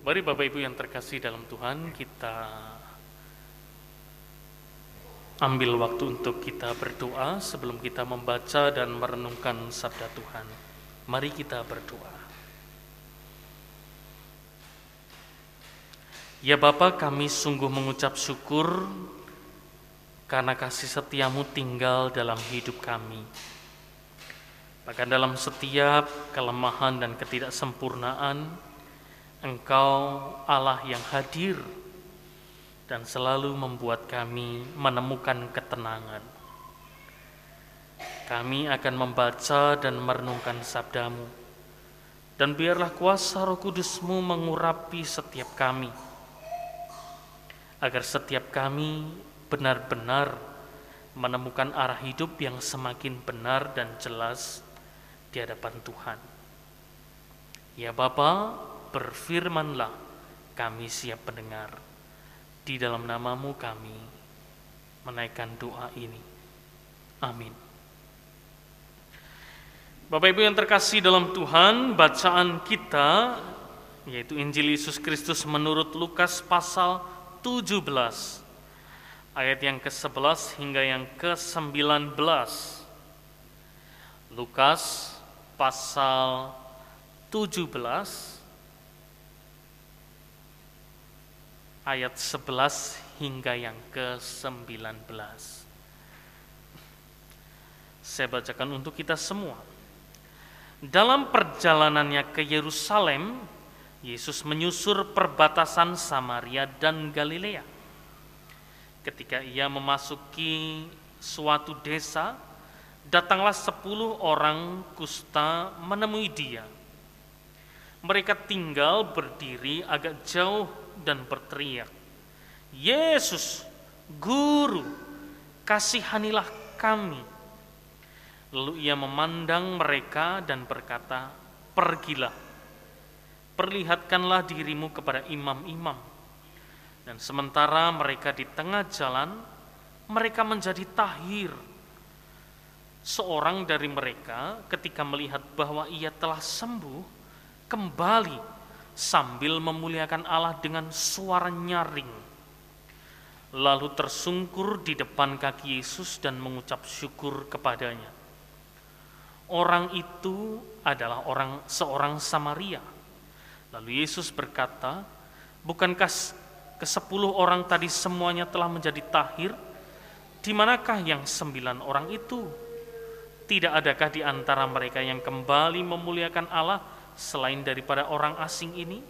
Mari Bapak Ibu yang terkasih dalam Tuhan, kita ambil waktu untuk kita berdoa sebelum kita membaca dan merenungkan sabda Tuhan. Mari kita berdoa. Ya Bapa, kami sungguh mengucap syukur karena kasih setiamu tinggal dalam hidup kami. Bahkan dalam setiap kelemahan dan ketidaksempurnaan, Engkau Allah yang hadir dan selalu membuat kami menemukan ketenangan. Kami akan membaca dan merenungkan sabdamu, dan biarlah kuasa roh kudusmu mengurapi setiap kami, agar setiap kami benar-benar menemukan arah hidup yang semakin benar dan jelas di hadapan Tuhan. Ya Bapak, berfirmanlah, kami siap mendengar. Di dalam namamu kami menaikkan doa ini. Amin. Bapak Ibu yang terkasih dalam Tuhan, bacaan kita yaitu Injil Yesus Kristus menurut Lukas pasal 17 ayat yang ke-11 hingga yang ke-19. Lukas pasal 17 ayat 11 hingga yang ke-19. Saya bacakan untuk kita semua. Dalam perjalanannya ke Yerusalem, Yesus menyusur perbatasan Samaria dan Galilea. Ketika ia memasuki suatu desa, datanglah sepuluh orang kusta menemui dia. Mereka tinggal berdiri agak jauh dan berteriak, Yesus, Guru, kasihanilah kami. Lalu ia memandang mereka dan berkata, Pergilah, perlihatkanlah dirimu kepada imam-imam. Dan sementara mereka di tengah jalan, mereka menjadi tahir. Seorang dari mereka ketika melihat bahwa ia telah sembuh, kembali sambil memuliakan Allah dengan suara nyaring. Lalu tersungkur di depan kaki Yesus dan mengucap syukur kepadanya. Orang itu adalah orang seorang Samaria. Lalu Yesus berkata, "Bukankah ke sepuluh orang tadi semuanya telah menjadi tahir? Di manakah yang sembilan orang itu? Tidak adakah di antara mereka yang kembali memuliakan Allah selain daripada orang asing ini?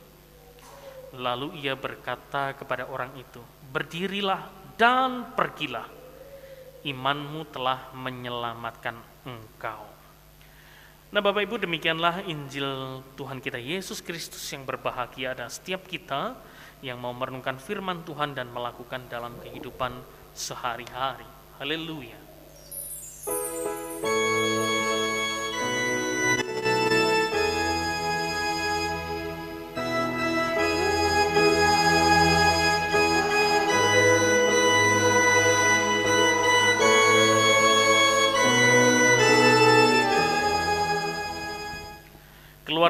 Lalu ia berkata kepada orang itu, "Berdirilah dan pergilah. Imanmu telah menyelamatkan engkau." Nah, Bapak Ibu, demikianlah Injil Tuhan kita Yesus Kristus yang berbahagia ada setiap kita yang mau merenungkan firman Tuhan dan melakukan dalam kehidupan sehari-hari. Haleluya.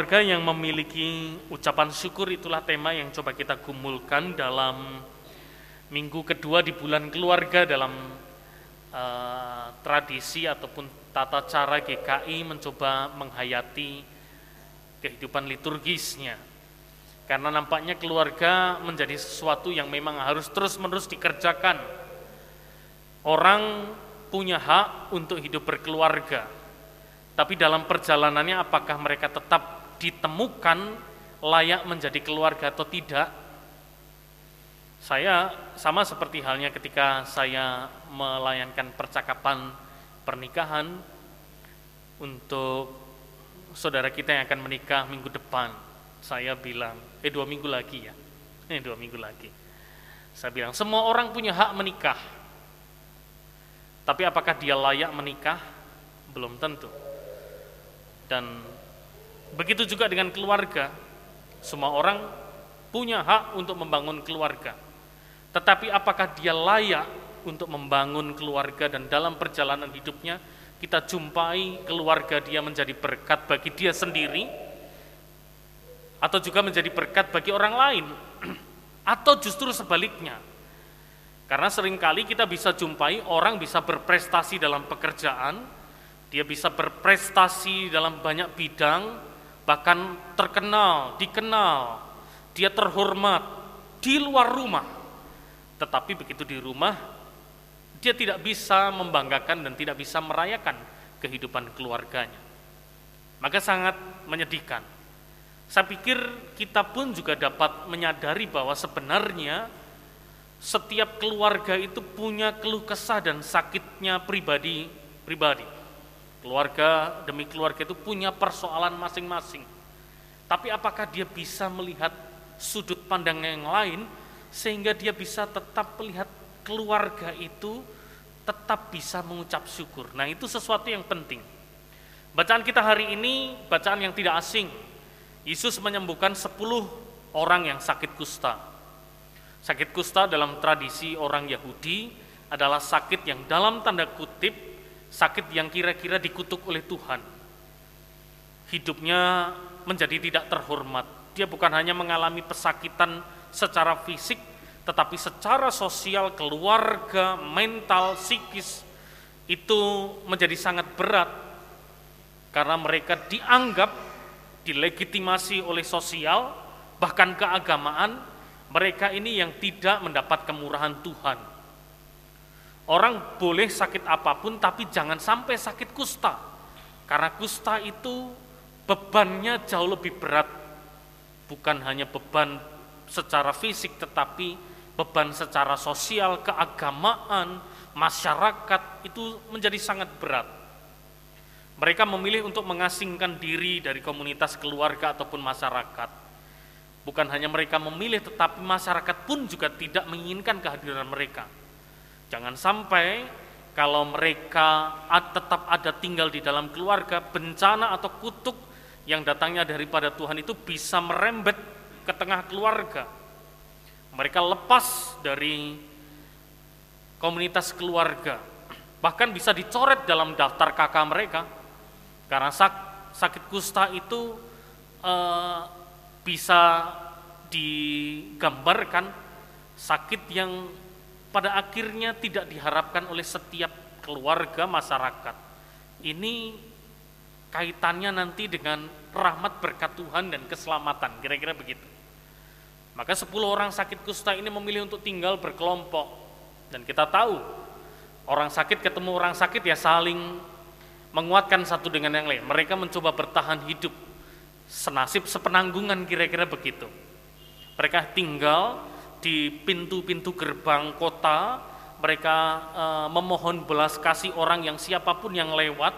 Keluarga yang memiliki ucapan syukur itulah tema yang coba kita gumulkan dalam minggu kedua di bulan keluarga dalam uh, tradisi ataupun tata cara GKI mencoba menghayati kehidupan liturgisnya. Karena nampaknya keluarga menjadi sesuatu yang memang harus terus-menerus dikerjakan. Orang punya hak untuk hidup berkeluarga. Tapi dalam perjalanannya apakah mereka tetap ditemukan layak menjadi keluarga atau tidak, saya sama seperti halnya ketika saya melayangkan percakapan pernikahan untuk saudara kita yang akan menikah minggu depan. Saya bilang, eh dua minggu lagi ya, eh dua minggu lagi. Saya bilang, semua orang punya hak menikah. Tapi apakah dia layak menikah? Belum tentu. Dan Begitu juga dengan keluarga. Semua orang punya hak untuk membangun keluarga. Tetapi apakah dia layak untuk membangun keluarga dan dalam perjalanan hidupnya kita jumpai keluarga dia menjadi berkat bagi dia sendiri atau juga menjadi berkat bagi orang lain atau justru sebaliknya. Karena sering kali kita bisa jumpai orang bisa berprestasi dalam pekerjaan, dia bisa berprestasi dalam banyak bidang, bahkan terkenal, dikenal, dia terhormat di luar rumah. Tetapi begitu di rumah, dia tidak bisa membanggakan dan tidak bisa merayakan kehidupan keluarganya. Maka sangat menyedihkan. Saya pikir kita pun juga dapat menyadari bahwa sebenarnya setiap keluarga itu punya keluh kesah dan sakitnya pribadi pribadi. Keluarga demi keluarga itu punya persoalan masing-masing. Tapi apakah dia bisa melihat sudut pandang yang lain sehingga dia bisa tetap melihat keluarga itu tetap bisa mengucap syukur. Nah, itu sesuatu yang penting. Bacaan kita hari ini bacaan yang tidak asing Yesus menyembuhkan 10 orang yang sakit kusta. Sakit kusta dalam tradisi orang Yahudi adalah sakit yang dalam tanda kutip sakit yang kira-kira dikutuk oleh Tuhan. Hidupnya menjadi tidak terhormat. Dia bukan hanya mengalami pesakitan secara fisik, tetapi secara sosial, keluarga, mental, psikis itu menjadi sangat berat karena mereka dianggap dilegitimasi oleh sosial, bahkan keagamaan, mereka ini yang tidak mendapat kemurahan Tuhan. Orang boleh sakit apa pun, tapi jangan sampai sakit kusta, karena kusta itu bebannya jauh lebih berat, bukan hanya beban secara fisik, tetapi beban secara sosial, keagamaan, masyarakat itu menjadi sangat berat. Mereka memilih untuk mengasingkan diri dari komunitas keluarga ataupun masyarakat. Bukan hanya mereka memilih, tetapi masyarakat pun juga tidak menginginkan kehadiran mereka. Jangan sampai kalau mereka tetap ada tinggal di dalam keluarga, bencana atau kutuk yang datangnya daripada Tuhan itu bisa merembet ke tengah keluarga. Mereka lepas dari komunitas keluarga, bahkan bisa dicoret dalam daftar kakak mereka karena sak, sakit kusta itu e, bisa digambarkan sakit yang pada akhirnya tidak diharapkan oleh setiap keluarga masyarakat. Ini kaitannya nanti dengan rahmat berkat Tuhan dan keselamatan, kira-kira begitu. Maka 10 orang sakit kusta ini memilih untuk tinggal berkelompok. Dan kita tahu, orang sakit ketemu orang sakit ya saling menguatkan satu dengan yang lain. Mereka mencoba bertahan hidup senasib sepenanggungan kira-kira begitu. Mereka tinggal di pintu-pintu gerbang kota, mereka e, memohon belas kasih orang yang siapa pun yang lewat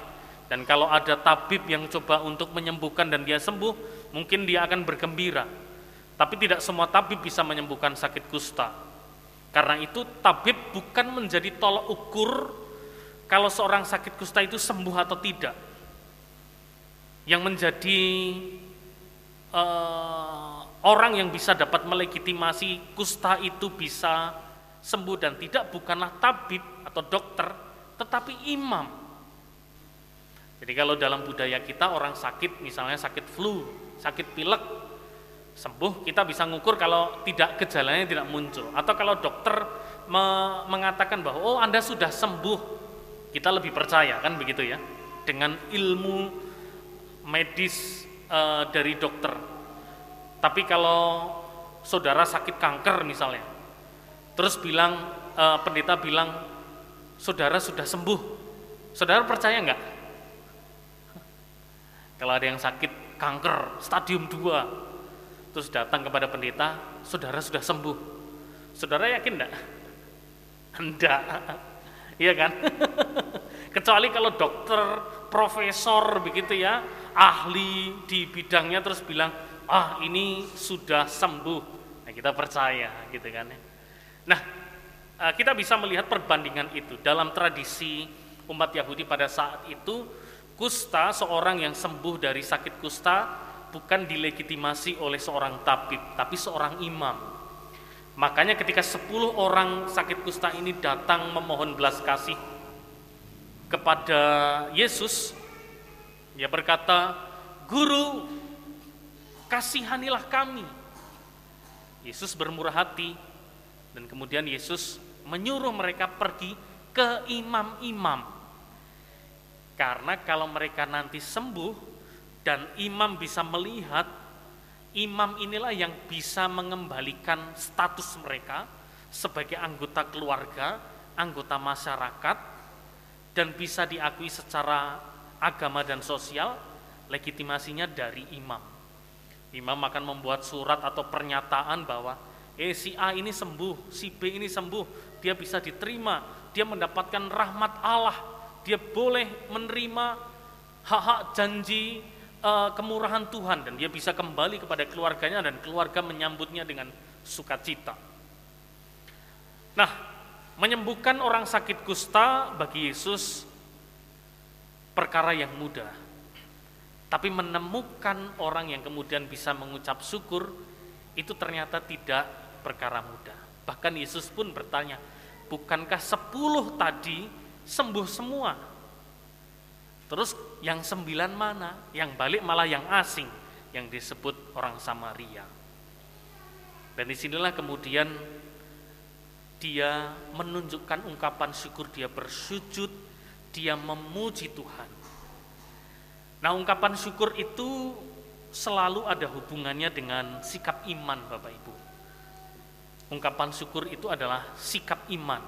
dan kalau ada tabib yang coba untuk menyembuhkan dan dia sembuh, mungkin dia akan bergembira. Tapi tidak semua tabib bisa menyembuhkan sakit kusta. Karena itu tabib bukan menjadi tolok ukur kalau seorang sakit kusta itu sembuh atau tidak. Yang menjadi uh, orang yang bisa dapat melegitimasi kusta itu bisa sembuh dan tidak bukanlah tabib atau dokter, tetapi imam. Jadi kalau dalam budaya kita orang sakit, misalnya sakit flu, sakit pilek, sembuh kita bisa ngukur kalau tidak gejalanya tidak muncul atau kalau dokter me mengatakan bahwa oh Anda sudah sembuh kita lebih percaya kan begitu ya dengan ilmu medis e, dari dokter. Tapi kalau saudara sakit kanker misalnya, terus bilang e, pendeta bilang saudara sudah sembuh, saudara percaya nggak? Kalau ada yang sakit kanker stadium 2, terus datang kepada pendeta, saudara sudah sembuh, saudara yakin enggak? Enggak Iya kan? Kecuali kalau dokter, profesor begitu ya, ahli di bidangnya terus bilang, ah ini sudah sembuh. Nah kita percaya gitu kan ya. Nah eh, kita bisa melihat perbandingan itu dalam tradisi umat Yahudi pada saat itu kusta seorang yang sembuh dari sakit kusta bukan dilegitimasi oleh seorang tabib tapi seorang imam Makanya ketika 10 orang sakit kusta ini datang memohon belas kasih kepada Yesus, dia berkata, "Guru, kasihanilah kami. Yesus bermurah hati dan kemudian Yesus menyuruh mereka pergi ke imam-imam. Karena kalau mereka nanti sembuh dan imam bisa melihat, imam inilah yang bisa mengembalikan status mereka sebagai anggota keluarga, anggota masyarakat, dan bisa diakui secara agama dan sosial, legitimasinya dari imam. Imam akan membuat surat atau pernyataan bahwa eh si A ini sembuh, si B ini sembuh, dia bisa diterima, dia mendapatkan rahmat Allah, dia boleh menerima hak-hak janji uh, kemurahan Tuhan dan dia bisa kembali kepada keluarganya dan keluarga menyambutnya dengan sukacita. Nah, menyembuhkan orang sakit kusta bagi Yesus perkara yang mudah. Tapi menemukan orang yang kemudian bisa mengucap syukur itu ternyata tidak perkara mudah. Bahkan Yesus pun bertanya, bukankah sepuluh tadi sembuh semua? Terus yang sembilan mana? Yang balik malah yang asing, yang disebut orang Samaria. Dan di sinilah kemudian dia menunjukkan ungkapan syukur, dia bersujud, dia memuji Tuhan. Nah, ungkapan syukur itu selalu ada hubungannya dengan sikap iman, Bapak Ibu. Ungkapan syukur itu adalah sikap iman.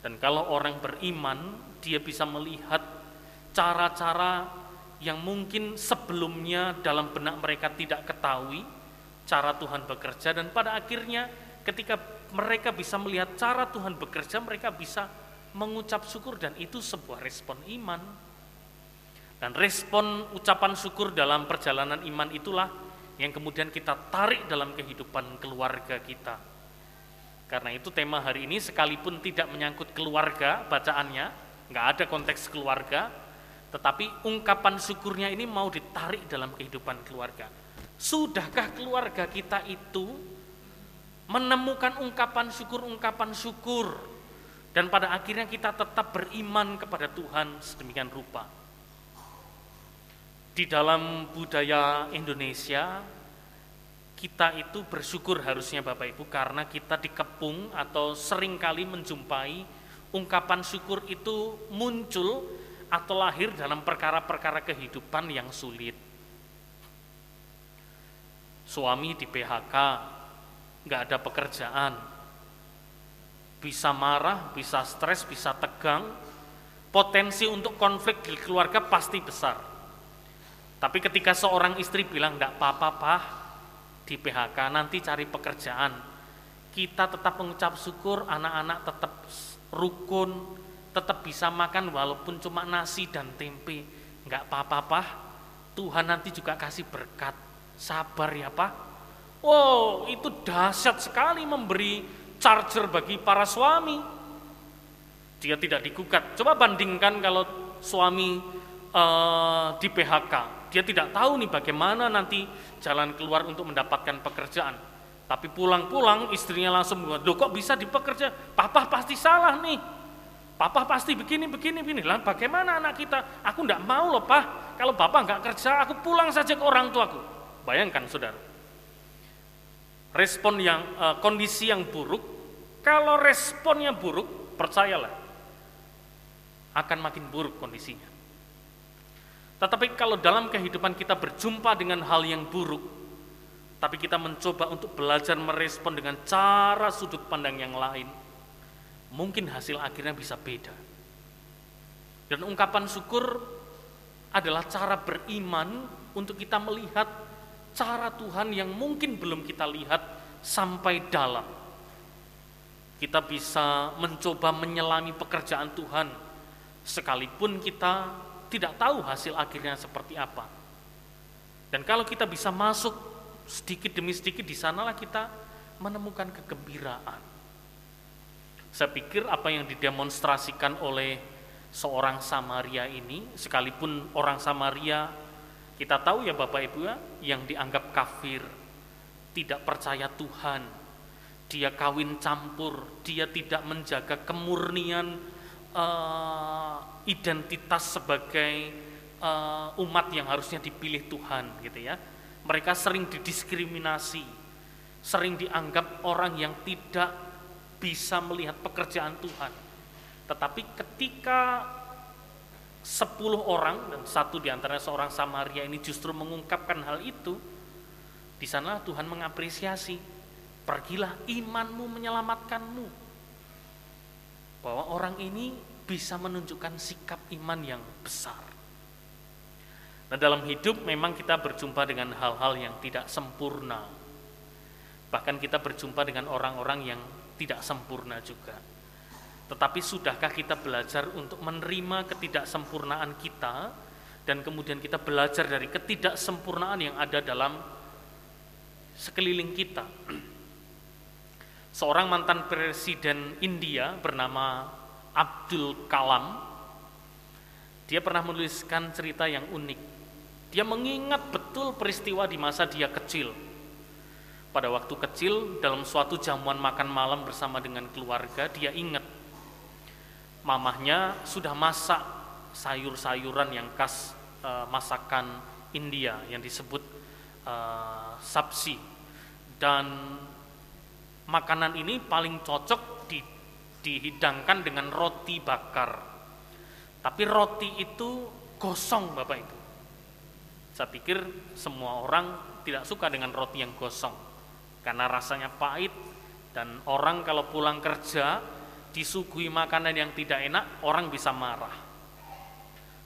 Dan kalau orang beriman, dia bisa melihat cara-cara yang mungkin sebelumnya dalam benak mereka tidak ketahui cara Tuhan bekerja dan pada akhirnya ketika mereka bisa melihat cara Tuhan bekerja, mereka bisa mengucap syukur dan itu sebuah respon iman. Dan respon ucapan syukur dalam perjalanan iman itulah yang kemudian kita tarik dalam kehidupan keluarga kita. Karena itu tema hari ini sekalipun tidak menyangkut keluarga bacaannya, nggak ada konteks keluarga, tetapi ungkapan syukurnya ini mau ditarik dalam kehidupan keluarga. Sudahkah keluarga kita itu menemukan ungkapan syukur-ungkapan syukur dan pada akhirnya kita tetap beriman kepada Tuhan sedemikian rupa? Di dalam budaya Indonesia kita itu bersyukur harusnya Bapak Ibu karena kita dikepung atau sering kali menjumpai ungkapan syukur itu muncul atau lahir dalam perkara-perkara kehidupan yang sulit. Suami di PHK, nggak ada pekerjaan, bisa marah, bisa stres, bisa tegang, potensi untuk konflik di keluarga pasti besar tapi ketika seorang istri bilang, tidak apa-apa pak, di PHK nanti cari pekerjaan. Kita tetap mengucap syukur, anak-anak tetap rukun, tetap bisa makan walaupun cuma nasi dan tempe. Enggak apa-apa pak, Tuhan nanti juga kasih berkat. Sabar ya pak. Wow, itu dahsyat sekali memberi charger bagi para suami. Dia tidak digugat. Coba bandingkan kalau suami uh, di PHK dia tidak tahu nih bagaimana nanti jalan keluar untuk mendapatkan pekerjaan. Tapi pulang-pulang istrinya langsung bilang, kok bisa dipekerja? Papa pasti salah nih. Papa pasti begini, begini, begini. Lah bagaimana anak kita? Aku tidak mau loh pak. Kalau bapak nggak kerja, aku pulang saja ke orang tuaku. Bayangkan saudara. Respon yang, uh, kondisi yang buruk, kalau responnya buruk, percayalah, akan makin buruk kondisinya. Tetapi kalau dalam kehidupan kita berjumpa dengan hal yang buruk, tapi kita mencoba untuk belajar merespon dengan cara sudut pandang yang lain, mungkin hasil akhirnya bisa beda. Dan ungkapan syukur adalah cara beriman untuk kita melihat cara Tuhan yang mungkin belum kita lihat sampai dalam. Kita bisa mencoba menyelami pekerjaan Tuhan, sekalipun kita tidak tahu hasil akhirnya seperti apa. Dan kalau kita bisa masuk sedikit demi sedikit di sanalah kita menemukan kegembiraan. Saya pikir apa yang didemonstrasikan oleh seorang Samaria ini, sekalipun orang Samaria kita tahu ya Bapak Ibu ya, yang dianggap kafir, tidak percaya Tuhan, dia kawin campur, dia tidak menjaga kemurnian uh, identitas sebagai uh, umat yang harusnya dipilih Tuhan gitu ya. Mereka sering didiskriminasi, sering dianggap orang yang tidak bisa melihat pekerjaan Tuhan. Tetapi ketika sepuluh orang dan satu di antaranya seorang Samaria ini justru mengungkapkan hal itu, di sana Tuhan mengapresiasi, pergilah imanmu menyelamatkanmu. Bahwa orang ini bisa menunjukkan sikap iman yang besar. Nah dalam hidup memang kita berjumpa dengan hal-hal yang tidak sempurna. Bahkan kita berjumpa dengan orang-orang yang tidak sempurna juga. Tetapi sudahkah kita belajar untuk menerima ketidaksempurnaan kita dan kemudian kita belajar dari ketidaksempurnaan yang ada dalam sekeliling kita. Seorang mantan presiden India bernama Abdul Kalam, dia pernah menuliskan cerita yang unik. Dia mengingat betul peristiwa di masa dia kecil. Pada waktu kecil, dalam suatu jamuan makan malam bersama dengan keluarga, dia ingat mamahnya sudah masak sayur-sayuran yang khas e, masakan India yang disebut e, sapsi. Dan makanan ini paling cocok di, dihidangkan dengan roti bakar. Tapi roti itu gosong Bapak Ibu. Saya pikir semua orang tidak suka dengan roti yang gosong karena rasanya pahit dan orang kalau pulang kerja disuguhi makanan yang tidak enak, orang bisa marah.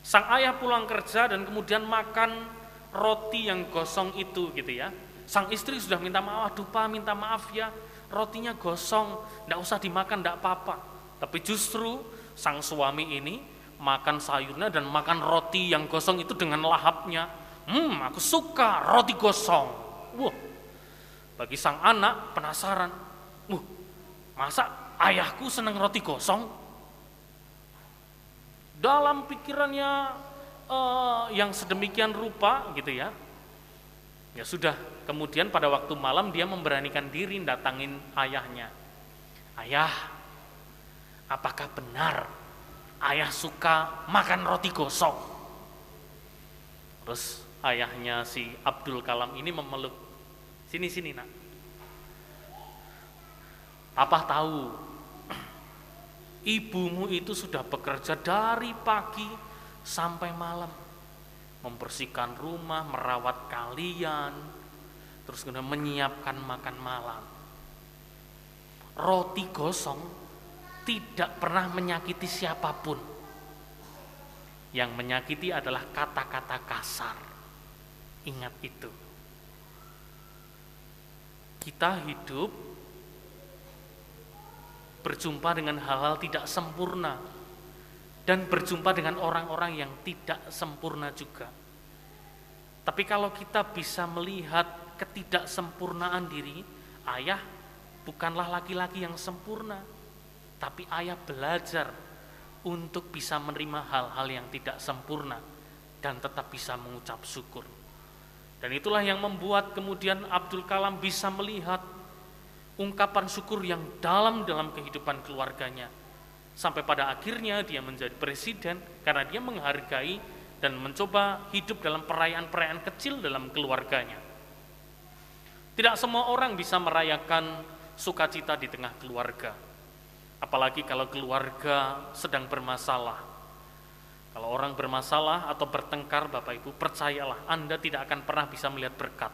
Sang ayah pulang kerja dan kemudian makan roti yang gosong itu gitu ya. Sang istri sudah minta maaf, aduh pak minta maaf ya, rotinya gosong, tidak usah dimakan, tidak apa-apa. Tapi justru sang suami ini makan sayurnya dan makan roti yang gosong itu dengan lahapnya Hmm, aku suka roti gosong. Wah, bagi sang anak penasaran. Wah, masa ayahku senang roti gosong? Dalam pikirannya uh, yang sedemikian rupa gitu ya. Ya sudah, kemudian pada waktu malam dia memberanikan diri datangin ayahnya. Ayah, apakah benar ayah suka makan roti gosong? Terus ayahnya si Abdul Kalam ini memeluk sini sini nak apa tahu ibumu itu sudah bekerja dari pagi sampai malam membersihkan rumah merawat kalian terus kemudian menyiapkan makan malam. Roti gosong tidak pernah menyakiti siapa pun. Yang menyakiti adalah kata-kata kasar. Ingat itu. Kita hidup berjumpa dengan hal-hal tidak sempurna dan berjumpa dengan orang-orang yang tidak sempurna juga. Tapi kalau kita bisa melihat ketidaksempurnaan diri, ayah bukanlah laki-laki yang sempurna, tapi ayah belajar untuk bisa menerima hal-hal yang tidak sempurna dan tetap bisa mengucap syukur. Dan itulah yang membuat kemudian Abdul Kalam bisa melihat ungkapan syukur yang dalam dalam kehidupan keluarganya. Sampai pada akhirnya dia menjadi presiden karena dia menghargai dan mencoba hidup dalam perayaan-perayaan kecil dalam keluarganya. Tidak semua orang bisa merayakan sukacita di tengah keluarga. Apalagi kalau keluarga sedang bermasalah kalau orang bermasalah atau bertengkar, Bapak Ibu, percayalah Anda tidak akan pernah bisa melihat berkat.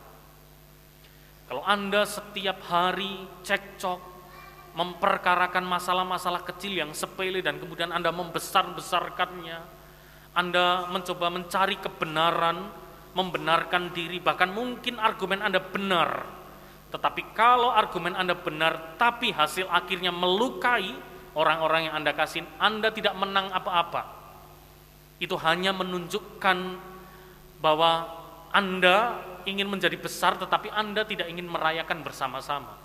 Kalau Anda setiap hari cekcok, memperkarakan masalah-masalah kecil yang sepele dan kemudian Anda membesar-besarkannya, Anda mencoba mencari kebenaran, membenarkan diri, bahkan mungkin argumen Anda benar. Tetapi kalau argumen Anda benar, tapi hasil akhirnya melukai orang-orang yang Anda kasih, Anda tidak menang apa-apa itu hanya menunjukkan bahwa Anda ingin menjadi besar tetapi Anda tidak ingin merayakan bersama-sama.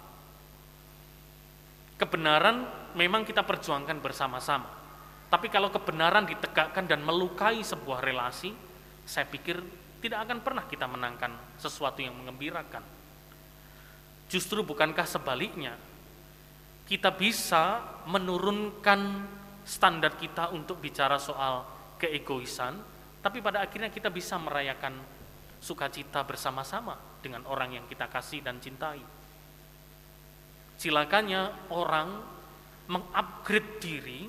Kebenaran memang kita perjuangkan bersama-sama. Tapi kalau kebenaran ditegakkan dan melukai sebuah relasi, saya pikir tidak akan pernah kita menangkan sesuatu yang mengembirakan. Justru bukankah sebaliknya, kita bisa menurunkan standar kita untuk bicara soal keegoisan, tapi pada akhirnya kita bisa merayakan sukacita bersama-sama dengan orang yang kita kasih dan cintai. Silakannya orang mengupgrade diri,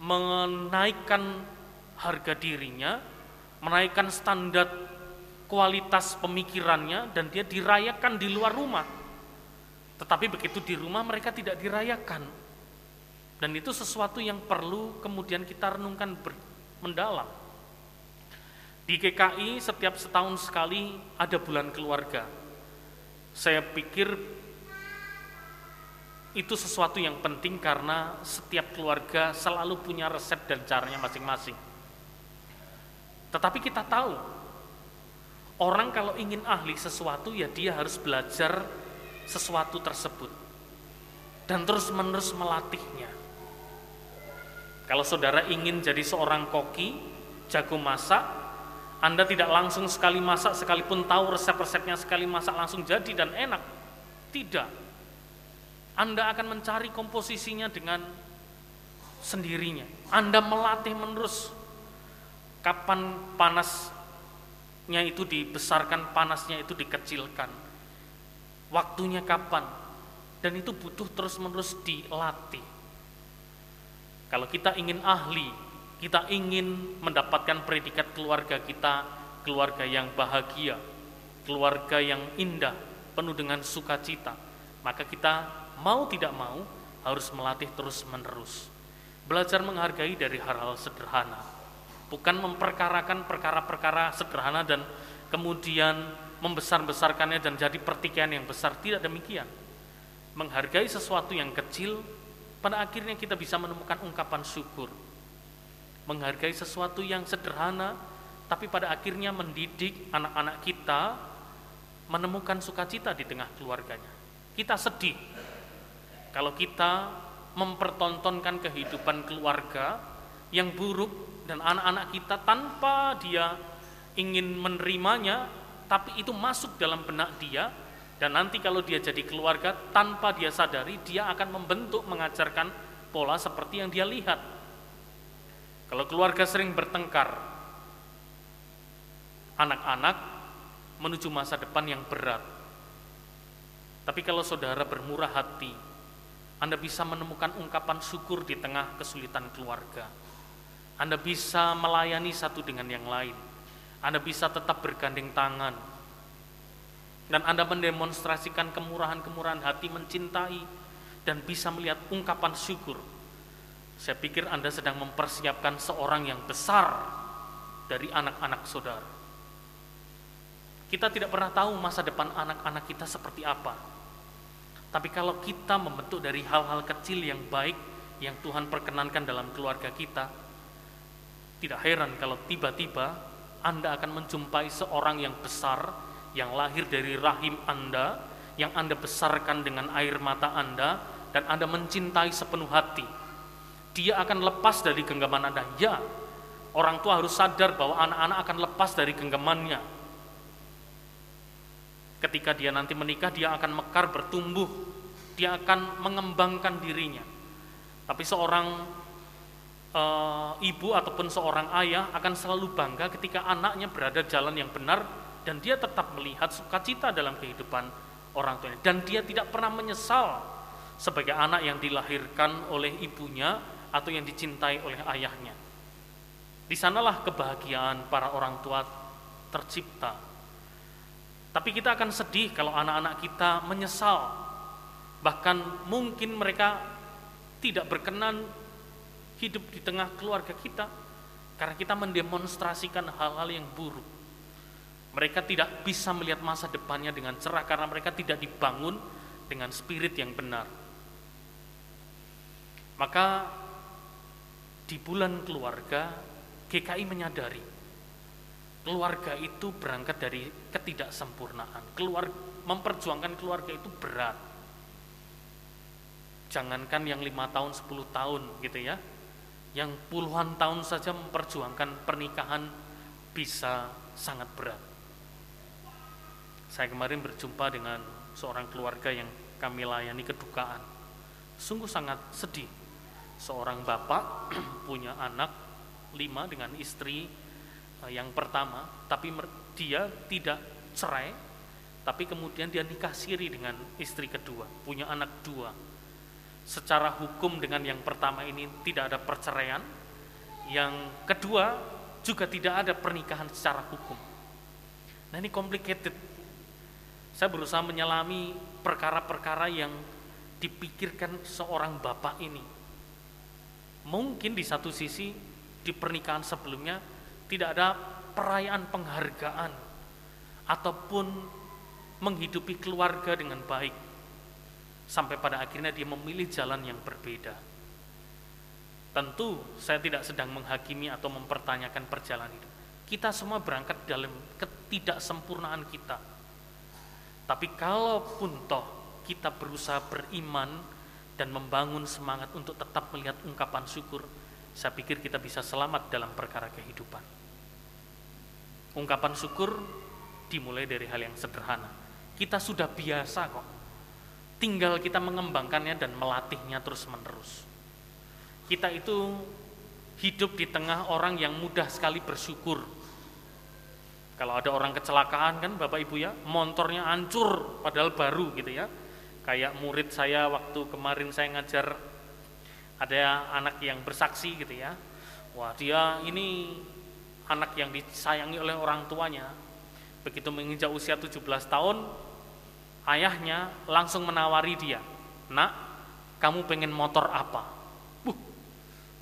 menaikkan harga dirinya, menaikkan standar kualitas pemikirannya dan dia dirayakan di luar rumah. Tetapi begitu di rumah mereka tidak dirayakan. Dan itu sesuatu yang perlu kemudian kita renungkan mendalam. Di GKI setiap setahun sekali ada bulan keluarga. Saya pikir itu sesuatu yang penting karena setiap keluarga selalu punya resep dan caranya masing-masing. Tetapi kita tahu, orang kalau ingin ahli sesuatu ya dia harus belajar sesuatu tersebut dan terus-menerus melatihnya. Kalau saudara ingin jadi seorang koki, jago masak, Anda tidak langsung sekali masak sekalipun tahu resep-resepnya sekali masak langsung jadi dan enak. Tidak anda akan mencari komposisinya dengan sendirinya. Anda melatih menerus kapan panasnya itu dibesarkan, panasnya itu dikecilkan. Waktunya kapan? Dan itu butuh terus-menerus dilatih. Kalau kita ingin ahli, kita ingin mendapatkan predikat keluarga kita, keluarga yang bahagia, keluarga yang indah, penuh dengan sukacita, maka kita mau tidak mau harus melatih terus-menerus. Belajar menghargai dari hal-hal sederhana. Bukan memperkarakan perkara-perkara sederhana dan kemudian membesar-besarkannya dan jadi pertikaian yang besar. Tidak demikian. Menghargai sesuatu yang kecil, pada akhirnya kita bisa menemukan ungkapan syukur. Menghargai sesuatu yang sederhana, tapi pada akhirnya mendidik anak-anak kita menemukan sukacita di tengah keluarganya. Kita sedih kalau kita mempertontonkan kehidupan keluarga yang buruk dan anak-anak kita tanpa dia ingin menerimanya, tapi itu masuk dalam benak dia dan nanti kalau dia jadi keluarga tanpa dia sadari dia akan membentuk mengajarkan pola seperti yang dia lihat. Kalau keluarga sering bertengkar, anak-anak menuju masa depan yang berat. Tapi kalau saudara bermurah hati, anda bisa menemukan ungkapan syukur di tengah kesulitan keluarga. Anda bisa melayani satu dengan yang lain. Anda bisa tetap bergandeng tangan. Dan Anda mendemonstrasikan kemurahan-kemurahan hati mencintai dan bisa melihat ungkapan syukur. Saya pikir Anda sedang mempersiapkan seorang yang besar dari anak-anak saudara. Kita tidak pernah tahu masa depan anak-anak kita seperti apa tapi kalau kita membentuk dari hal-hal kecil yang baik yang Tuhan perkenankan dalam keluarga kita, tidak heran kalau tiba-tiba Anda akan menjumpai seorang yang besar yang lahir dari rahim Anda, yang Anda besarkan dengan air mata Anda dan Anda mencintai sepenuh hati. Dia akan lepas dari genggaman Anda. Ya, orang tua harus sadar bahwa anak-anak akan lepas dari genggamannya Ketika dia nanti menikah, dia akan mekar bertumbuh, dia akan mengembangkan dirinya. Tapi seorang e, ibu ataupun seorang ayah akan selalu bangga ketika anaknya berada jalan yang benar dan dia tetap melihat sukacita dalam kehidupan orang tuanya dan dia tidak pernah menyesal sebagai anak yang dilahirkan oleh ibunya atau yang dicintai oleh ayahnya. Di sanalah kebahagiaan para orang tua tercipta tapi kita akan sedih kalau anak-anak kita menyesal. Bahkan mungkin mereka tidak berkenan hidup di tengah keluarga kita karena kita mendemonstrasikan hal-hal yang buruk. Mereka tidak bisa melihat masa depannya dengan cerah karena mereka tidak dibangun dengan spirit yang benar. Maka di bulan keluarga GKI menyadari keluarga itu berangkat dari ketidaksempurnaan. Keluar memperjuangkan keluarga itu berat. Jangankan yang lima tahun, 10 tahun gitu ya. Yang puluhan tahun saja memperjuangkan pernikahan bisa sangat berat. Saya kemarin berjumpa dengan seorang keluarga yang kami layani kedukaan. Sungguh sangat sedih. Seorang bapak punya anak lima dengan istri yang pertama, tapi dia tidak cerai, tapi kemudian dia nikah siri dengan istri kedua, punya anak dua. Secara hukum dengan yang pertama ini tidak ada perceraian, yang kedua juga tidak ada pernikahan secara hukum. Nah ini complicated. Saya berusaha menyelami perkara-perkara yang dipikirkan seorang bapak ini. Mungkin di satu sisi di pernikahan sebelumnya tidak ada perayaan penghargaan ataupun menghidupi keluarga dengan baik sampai pada akhirnya dia memilih jalan yang berbeda. Tentu saya tidak sedang menghakimi atau mempertanyakan perjalanan itu. Kita semua berangkat dalam ketidaksempurnaan kita. Tapi kalaupun toh kita berusaha beriman dan membangun semangat untuk tetap melihat ungkapan syukur, saya pikir kita bisa selamat dalam perkara kehidupan. Ungkapan syukur dimulai dari hal yang sederhana kita sudah biasa kok. Tinggal kita mengembangkannya dan melatihnya terus-menerus. Kita itu hidup di tengah orang yang mudah sekali bersyukur. Kalau ada orang kecelakaan kan Bapak Ibu ya, motornya hancur padahal baru gitu ya. Kayak murid saya waktu kemarin saya ngajar ada anak yang bersaksi gitu ya. Wah, dia ini anak yang disayangi oleh orang tuanya. Begitu menginjak usia 17 tahun, ayahnya langsung menawari dia, nak, kamu pengen motor apa? Buh,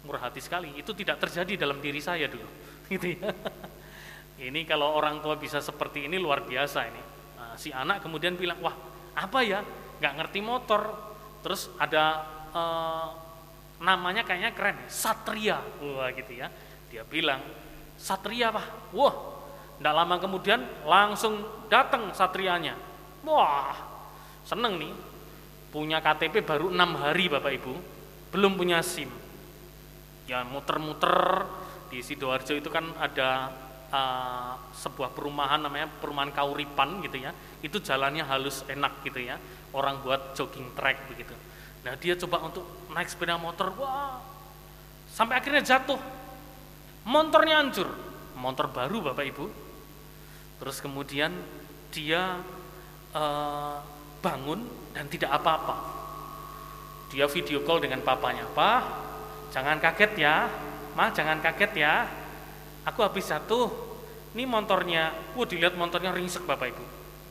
murah hati sekali. Itu tidak terjadi dalam diri saya dulu. Gitu ya. Ini kalau orang tua bisa seperti ini luar biasa ini. Nah, si anak kemudian bilang, wah apa ya? Gak ngerti motor. Terus ada eh, namanya kayaknya keren, Satria. Wah gitu ya. Dia bilang, Satria pak. Wah, tidak lama kemudian langsung datang Satrianya Wah, seneng nih. Punya KTP baru enam hari Bapak Ibu, belum punya SIM. Ya muter-muter di Sidoarjo itu kan ada uh, sebuah perumahan namanya perumahan Kauripan gitu ya. Itu jalannya halus enak gitu ya. Orang buat jogging track begitu. Nah dia coba untuk naik sepeda motor, wah sampai akhirnya jatuh. Motornya hancur, motor baru Bapak Ibu. Terus kemudian dia uh, bangun dan tidak apa-apa. Dia video call dengan papanya, Pak, jangan kaget ya, Ma, jangan kaget ya. Aku habis jatuh, ini motornya, wah dilihat motornya ringsek Bapak Ibu,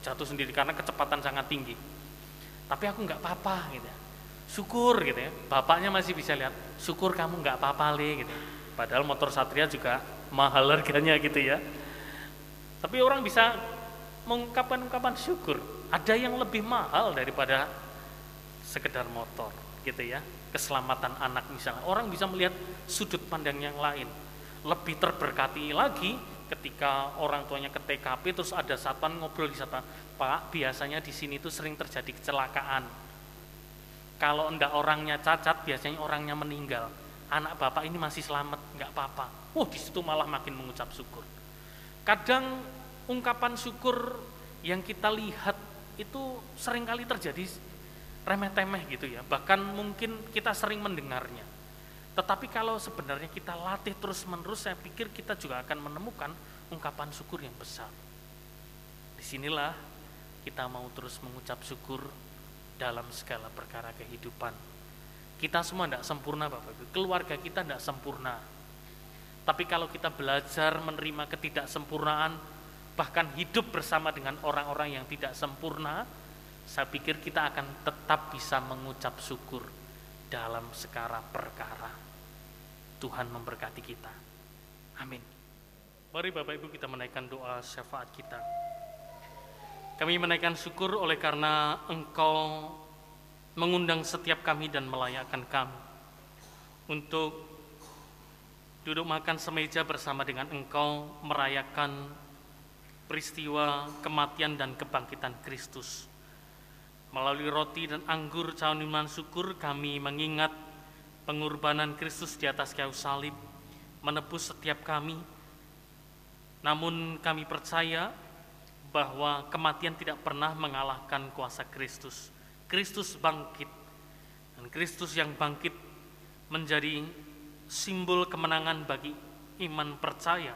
jatuh sendiri karena kecepatan sangat tinggi. Tapi aku nggak apa-apa gitu. Syukur gitu ya, bapaknya masih bisa lihat, syukur kamu nggak apa-apa le gitu. Padahal motor Satria juga mahal harganya gitu ya. Tapi orang bisa mengungkapkan ungkapan syukur. Ada yang lebih mahal daripada sekedar motor, gitu ya. Keselamatan anak misalnya. Orang bisa melihat sudut pandang yang lain. Lebih terberkati lagi ketika orang tuanya ke TKP terus ada satpam ngobrol di satpam, Pak, biasanya di sini itu sering terjadi kecelakaan. Kalau enggak orangnya cacat, biasanya orangnya meninggal. Anak bapak ini masih selamat, enggak apa-apa. Wah, di situ malah makin mengucap syukur. Kadang ungkapan syukur yang kita lihat itu sering kali terjadi remeh-temeh gitu ya. Bahkan mungkin kita sering mendengarnya. Tetapi kalau sebenarnya kita latih terus-menerus, saya pikir kita juga akan menemukan ungkapan syukur yang besar. Di sinilah kita mau terus mengucap syukur dalam segala perkara kehidupan. Kita semua tidak sempurna Bapak Ibu, keluarga kita tidak sempurna. Tapi kalau kita belajar menerima ketidaksempurnaan, bahkan hidup bersama dengan orang-orang yang tidak sempurna, saya pikir kita akan tetap bisa mengucap syukur dalam segala perkara. Tuhan memberkati kita. Amin. Mari Bapak Ibu kita menaikkan doa syafaat kita. Kami menaikkan syukur oleh karena Engkau mengundang setiap kami dan melayakkan kami untuk duduk makan semeja bersama dengan Engkau merayakan peristiwa kematian dan kebangkitan Kristus. Melalui roti dan anggur cawan iman syukur kami mengingat pengorbanan Kristus di atas kayu salib menebus setiap kami. Namun kami percaya bahwa kematian tidak pernah mengalahkan kuasa Kristus. Kristus bangkit. Dan Kristus yang bangkit menjadi simbol kemenangan bagi iman percaya.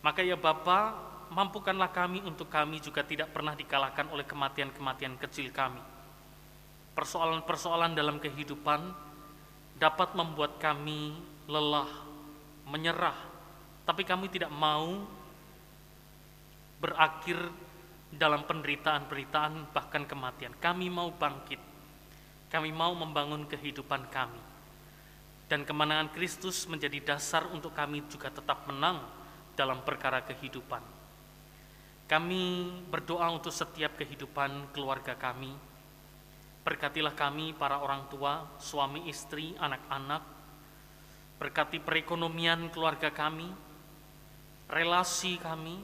Maka ya Bapak, mampukanlah kami untuk kami juga tidak pernah dikalahkan oleh kematian-kematian kecil kami. Persoalan-persoalan dalam kehidupan dapat membuat kami lelah, menyerah, tapi kami tidak mau berakhir dalam penderitaan-penderitaan bahkan kematian. Kami mau bangkit. Kami mau membangun kehidupan kami. Dan kemenangan Kristus menjadi dasar untuk kami juga tetap menang dalam perkara kehidupan. Kami berdoa untuk setiap kehidupan keluarga kami. Berkatilah kami para orang tua, suami istri, anak-anak. Berkati perekonomian keluarga kami, relasi kami,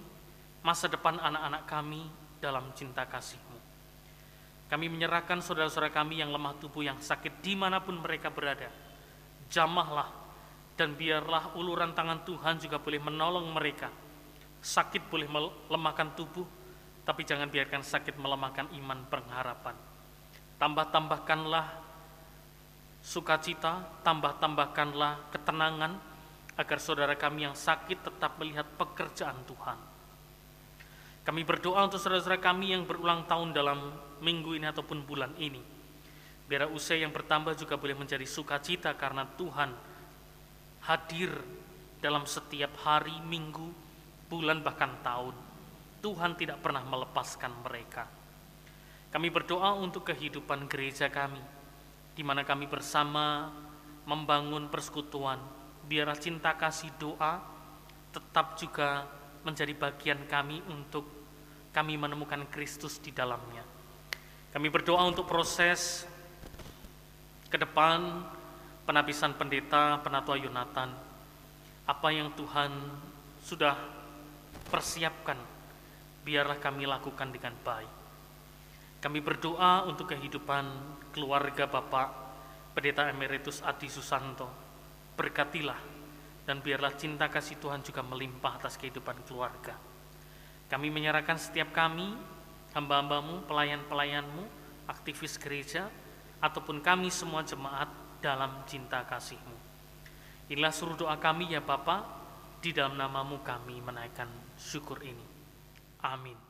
masa depan anak-anak kami dalam cinta kasih-Mu. Kami menyerahkan saudara-saudara kami yang lemah tubuh yang sakit di mana pun mereka berada. Jamahlah dan biarlah uluran tangan Tuhan juga boleh menolong mereka. Sakit boleh melemahkan tubuh, tapi jangan biarkan sakit melemahkan iman pengharapan. Tambah-tambahkanlah sukacita, tambah-tambahkanlah ketenangan, agar saudara kami yang sakit tetap melihat pekerjaan Tuhan kami berdoa untuk saudara-saudara kami yang berulang tahun dalam minggu ini ataupun bulan ini. Biar usia yang bertambah juga boleh menjadi sukacita karena Tuhan hadir dalam setiap hari, minggu, bulan, bahkan tahun. Tuhan tidak pernah melepaskan mereka. Kami berdoa untuk kehidupan gereja kami, di mana kami bersama membangun persekutuan. Biarlah cinta kasih doa tetap juga menjadi bagian kami untuk kami menemukan Kristus di dalamnya. Kami berdoa untuk proses ke depan penapisan pendeta penatua Yonatan. Apa yang Tuhan sudah persiapkan, biarlah kami lakukan dengan baik. Kami berdoa untuk kehidupan keluarga Bapak Pendeta Emeritus Adi Susanto. Berkatilah dan biarlah cinta kasih Tuhan juga melimpah atas kehidupan keluarga. Kami menyerahkan setiap kami, hamba-hambamu, pelayan-pelayanmu, aktivis gereja, ataupun kami semua jemaat dalam cinta kasihmu. Inilah suruh doa kami ya Bapa, di dalam namamu kami menaikkan syukur ini. Amin.